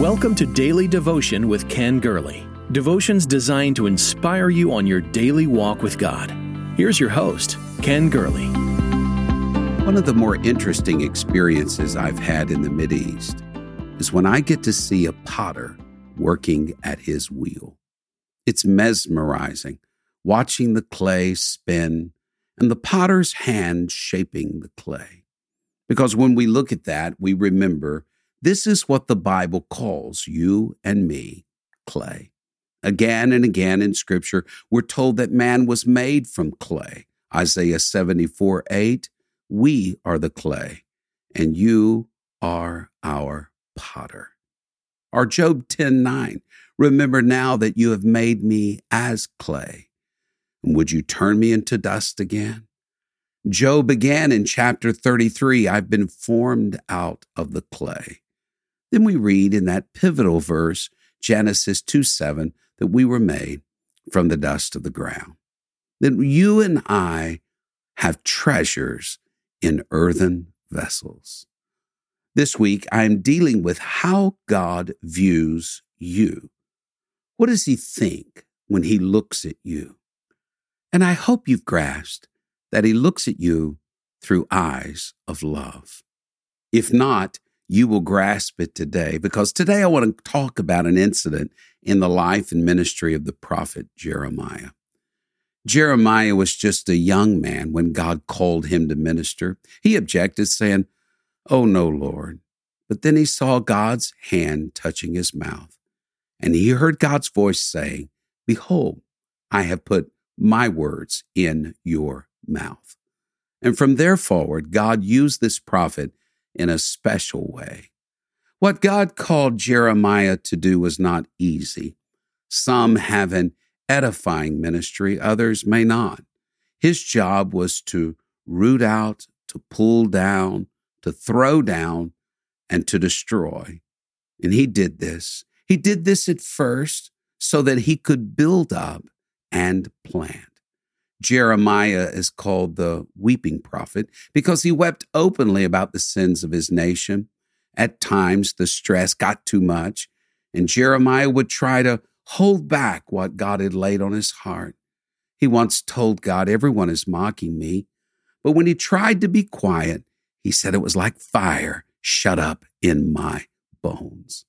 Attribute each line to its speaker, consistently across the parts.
Speaker 1: Welcome to Daily Devotion with Ken Gurley. Devotions designed to inspire you on your daily walk with God. Here's your host, Ken Gurley.
Speaker 2: One of the more interesting experiences I've had in the Mideast is when I get to see a potter working at his wheel. It's mesmerizing watching the clay spin and the potter's hand shaping the clay. Because when we look at that, we remember this is what the Bible calls you and me clay. Again and again in Scripture, we're told that man was made from clay. Isaiah 74 8, we are the clay, and you are our potter. Or Job 10 9, remember now that you have made me as clay. And Would you turn me into dust again? Job began in chapter 33 I've been formed out of the clay. Then we read in that pivotal verse, Genesis 2 7, that we were made from the dust of the ground. That you and I have treasures in earthen vessels. This week, I am dealing with how God views you. What does he think when he looks at you? And I hope you've grasped that he looks at you through eyes of love. If not, you will grasp it today because today I want to talk about an incident in the life and ministry of the prophet Jeremiah. Jeremiah was just a young man when God called him to minister. He objected, saying, Oh, no, Lord. But then he saw God's hand touching his mouth, and he heard God's voice saying, Behold, I have put my words in your mouth. And from there forward, God used this prophet in a special way. What God called Jeremiah to do was not easy. Some have an edifying ministry, others may not. His job was to root out, to pull down, to throw down, and to destroy. And he did this. He did this at first so that he could build up and plant. Jeremiah is called the weeping prophet because he wept openly about the sins of his nation. At times, the stress got too much, and Jeremiah would try to hold back what God had laid on his heart. He once told God, Everyone is mocking me. But when he tried to be quiet, he said it was like fire shut up in my bones.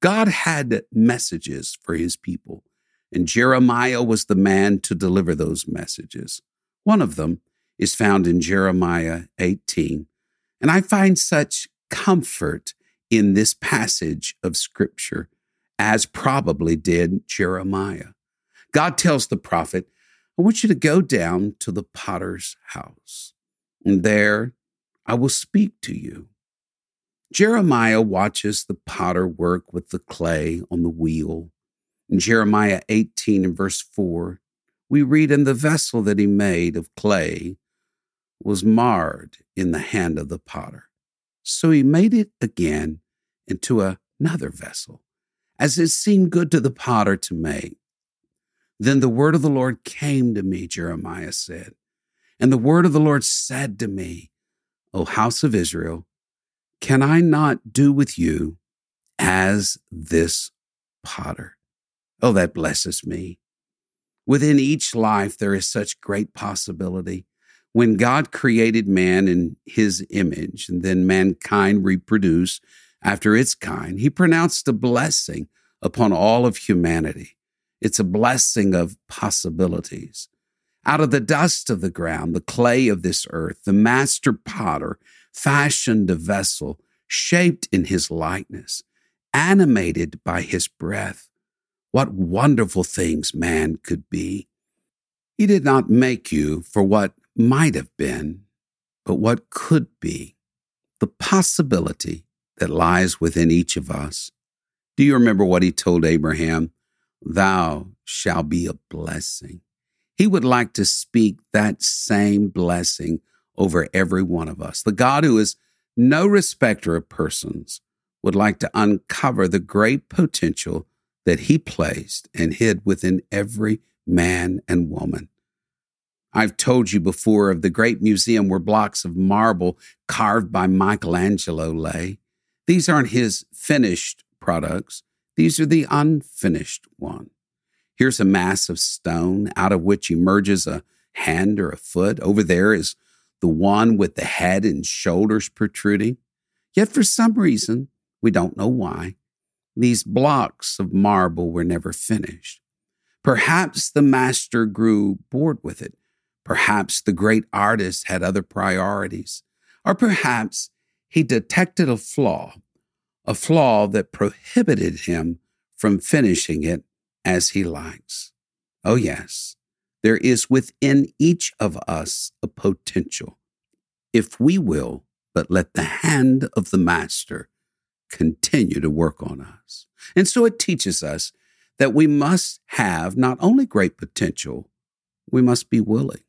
Speaker 2: God had messages for his people and Jeremiah was the man to deliver those messages. One of them is found in Jeremiah 18. And I find such comfort in this passage of Scripture, as probably did Jeremiah. God tells the prophet, I want you to go down to the potter's house, and there I will speak to you. Jeremiah watches the potter work with the clay on the wheel. In Jeremiah 18 and verse 4, we read, And the vessel that he made of clay was marred in the hand of the potter. So he made it again into another vessel, as it seemed good to the potter to make. Then the word of the Lord came to me, Jeremiah said. And the word of the Lord said to me, O house of Israel, can I not do with you as this potter? Oh, that blesses me. Within each life, there is such great possibility. When God created man in his image, and then mankind reproduced after its kind, he pronounced a blessing upon all of humanity. It's a blessing of possibilities. Out of the dust of the ground, the clay of this earth, the master potter fashioned a vessel shaped in his likeness, animated by his breath. What wonderful things man could be. He did not make you for what might have been, but what could be. The possibility that lies within each of us. Do you remember what he told Abraham? Thou shalt be a blessing. He would like to speak that same blessing over every one of us. The God who is no respecter of persons would like to uncover the great potential that he placed and hid within every man and woman. I've told you before of the great museum where blocks of marble carved by Michelangelo lay. These aren't his finished products. These are the unfinished one. Here's a mass of stone out of which emerges a hand or a foot. Over there is the one with the head and shoulders protruding. Yet for some reason, we don't know why, these blocks of marble were never finished. Perhaps the master grew bored with it. Perhaps the great artist had other priorities. Or perhaps he detected a flaw, a flaw that prohibited him from finishing it as he likes. Oh, yes, there is within each of us a potential. If we will but let the hand of the Master continue to work on us. And so it teaches us that we must have not only great potential, we must be willing.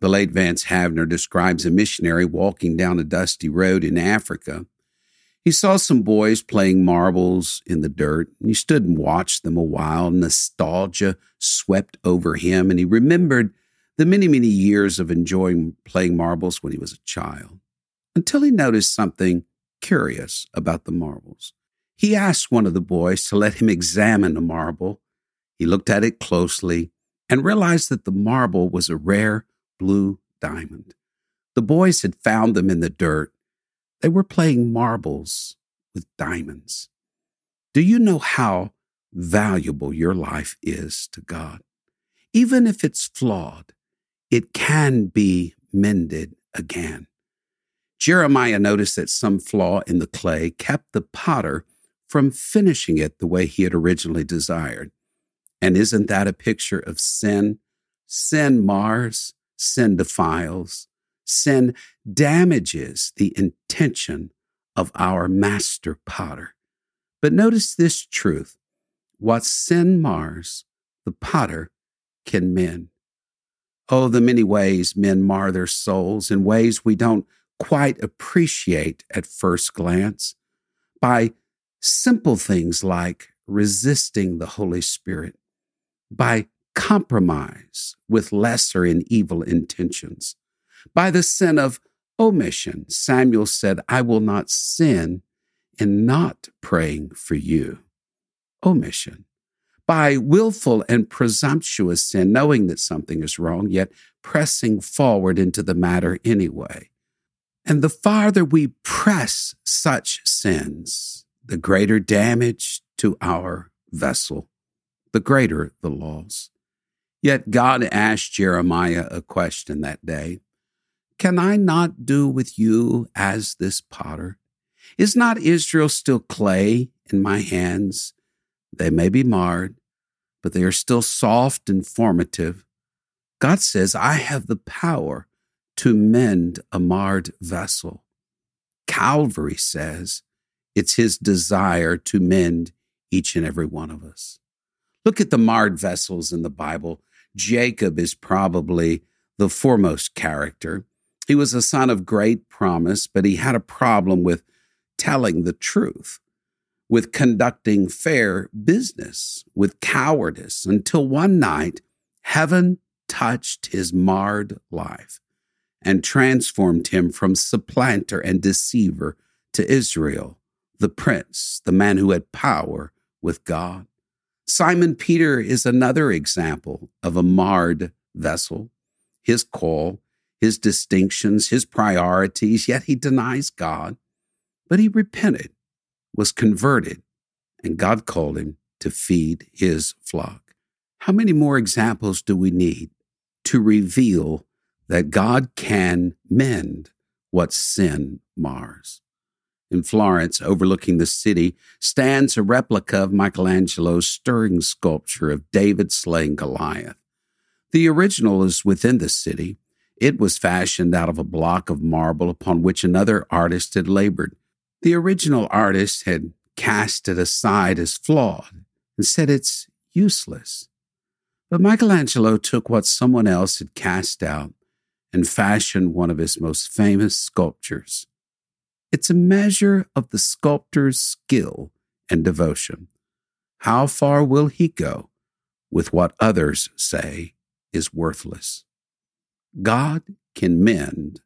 Speaker 2: The late Vance Havner describes a missionary walking down a dusty road in Africa. He saw some boys playing marbles in the dirt, and he stood and watched them a while. Nostalgia swept over him, and he remembered the many, many years of enjoying playing marbles when he was a child until he noticed something curious about the marbles. He asked one of the boys to let him examine the marble. He looked at it closely and realized that the marble was a rare blue diamond. The boys had found them in the dirt. They were playing marbles with diamonds. Do you know how valuable your life is to God? Even if it's flawed, it can be mended again. Jeremiah noticed that some flaw in the clay kept the potter from finishing it the way he had originally desired. And isn't that a picture of sin? Sin mars, sin defiles, sin damages the intention of our master potter. But notice this truth what sin mars, the potter can mend. Oh, the many ways men mar their souls in ways we don't quite appreciate at first glance by simple things like resisting the Holy Spirit, by compromise with lesser and evil intentions, by the sin of omission. Samuel said, I will not sin in not praying for you. Omission. By willful and presumptuous sin, knowing that something is wrong, yet pressing forward into the matter anyway. And the farther we press such sins, the greater damage to our vessel, the greater the loss. Yet God asked Jeremiah a question that day Can I not do with you as this potter? Is not Israel still clay in my hands? They may be marred, but they are still soft and formative. God says, I have the power to mend a marred vessel. Calvary says it's his desire to mend each and every one of us. Look at the marred vessels in the Bible. Jacob is probably the foremost character. He was a son of great promise, but he had a problem with telling the truth, with conducting fair business, with cowardice, until one night heaven touched his marred life and transformed him from supplanter and deceiver to Israel, the prince, the man who had power with God. Simon Peter is another example of a marred vessel. His call, his distinctions, his priorities, yet he denies God. But he repented, was converted, and God called him to feed his flock. How many more examples do we need to reveal that God can mend what sin mars. In Florence, overlooking the city, stands a replica of Michelangelo's stirring sculpture of David slaying Goliath. The original is within the city. It was fashioned out of a block of marble upon which another artist had labored. The original artist had cast it aside as flawed and said it's useless. But Michelangelo took what someone else had cast out and fashioned one of his most famous sculptures. It's a measure of the sculptor's skill and devotion. How far will he go with what others say is worthless? God can mend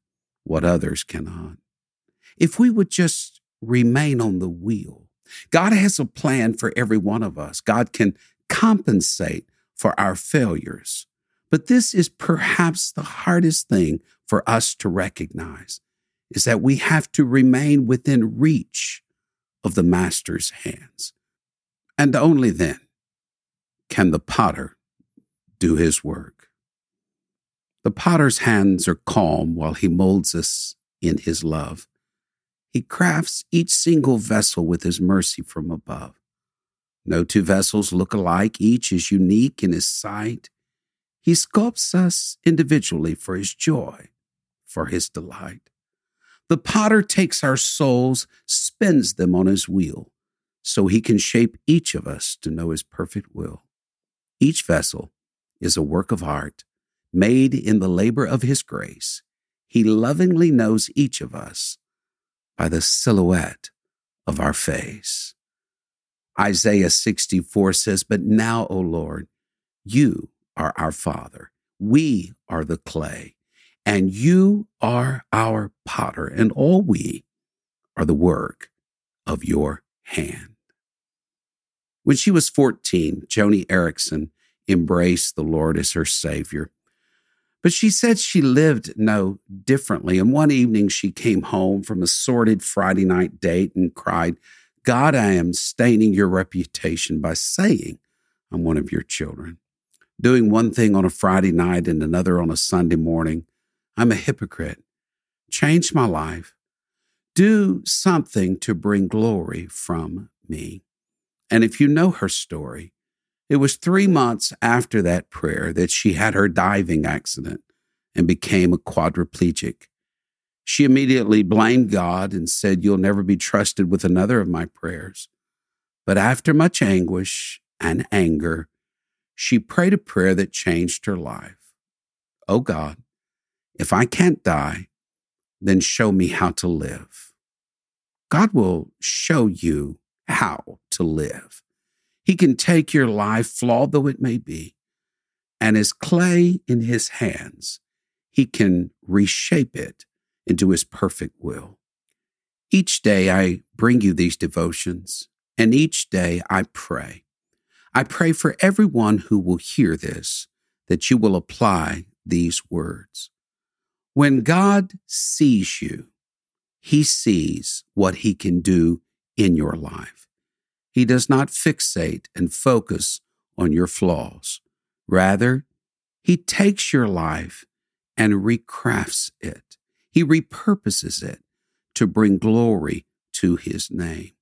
Speaker 2: what others cannot. If we would just remain on the wheel, God has a plan for every one of us. God can compensate for our failures. But this is perhaps the hardest thing for us to recognize is that we have to remain within reach of the master's hands. And only then can the potter do his work. The potter's hands are calm while he molds us in his love. He crafts each single vessel with his mercy from above. No two vessels look alike, each is unique in his sight. He sculpts us individually for his joy, for his delight. The potter takes our souls, spins them on his wheel, so he can shape each of us to know his perfect will. Each vessel is a work of art made in the labor of his grace. He lovingly knows each of us by the silhouette of our face. Isaiah 64 says, But now, O Lord, you are our Father. We are the clay, and you are our potter, and all we are the work of your hand. When she was 14, Joni Eareckson embraced the Lord as her Savior. But she said she lived no differently. And one evening she came home from a sordid Friday night date and cried, God, I am staining your reputation by saying I'm one of your children. Doing one thing on a Friday night and another on a Sunday morning. I'm a hypocrite. Change my life. Do something to bring glory from me. And if you know her story, it was three months after that prayer that she had her diving accident and became a quadriplegic. She immediately blamed God and said, You'll never be trusted with another of my prayers. But after much anguish and anger, she prayed a prayer that changed her life. Oh God, if I can't die, then show me how to live. God will show you how to live. He can take your life, flawed though it may be, and as clay in his hands, he can reshape it into his perfect will. Each day I bring you these devotions, and each day I pray. I pray for everyone who will hear this that you will apply these words. When God sees you, he sees what he can do in your life. He does not fixate and focus on your flaws. Rather, he takes your life and recrafts it. He repurposes it to bring glory to his name.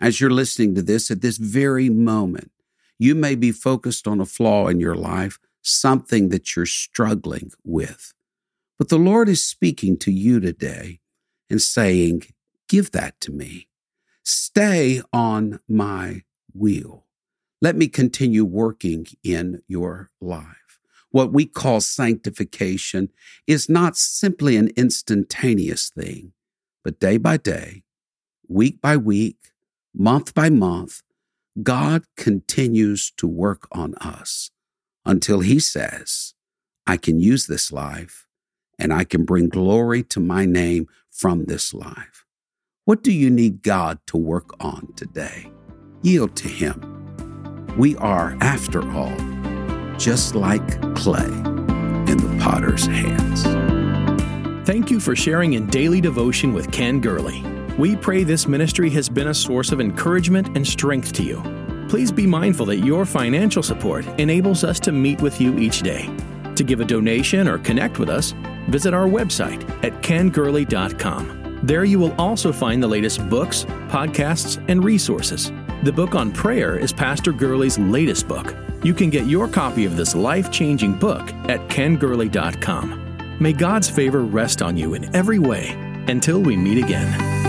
Speaker 2: As you're listening to this at this very moment, you may be focused on a flaw in your life, something that you're struggling with. But the Lord is speaking to you today and saying, Give that to me. Stay on my wheel. Let me continue working in your life what we call sanctification is not simply an instantaneous thing, but day by day, week by week, month by month, God continues to work on us until He says, I can use this life and I can bring glory to my name from this life. What do you need God to work on today? Yield to Him. We are, after all, just like clay in the potter's hands.
Speaker 1: Thank you for sharing in daily devotion with Ken Gurley. We pray this ministry has been a source of encouragement and strength to you. Please be mindful that your financial support enables us to meet with you each day. To give a donation or connect with us, visit our website at kengurley.com. There you will also find the latest books, podcasts, and resources. The book on prayer is Pastor Gurley's latest book. You can get your copy of this life changing book at kengurley.com. May God's favor rest on you in every way. Until we meet again.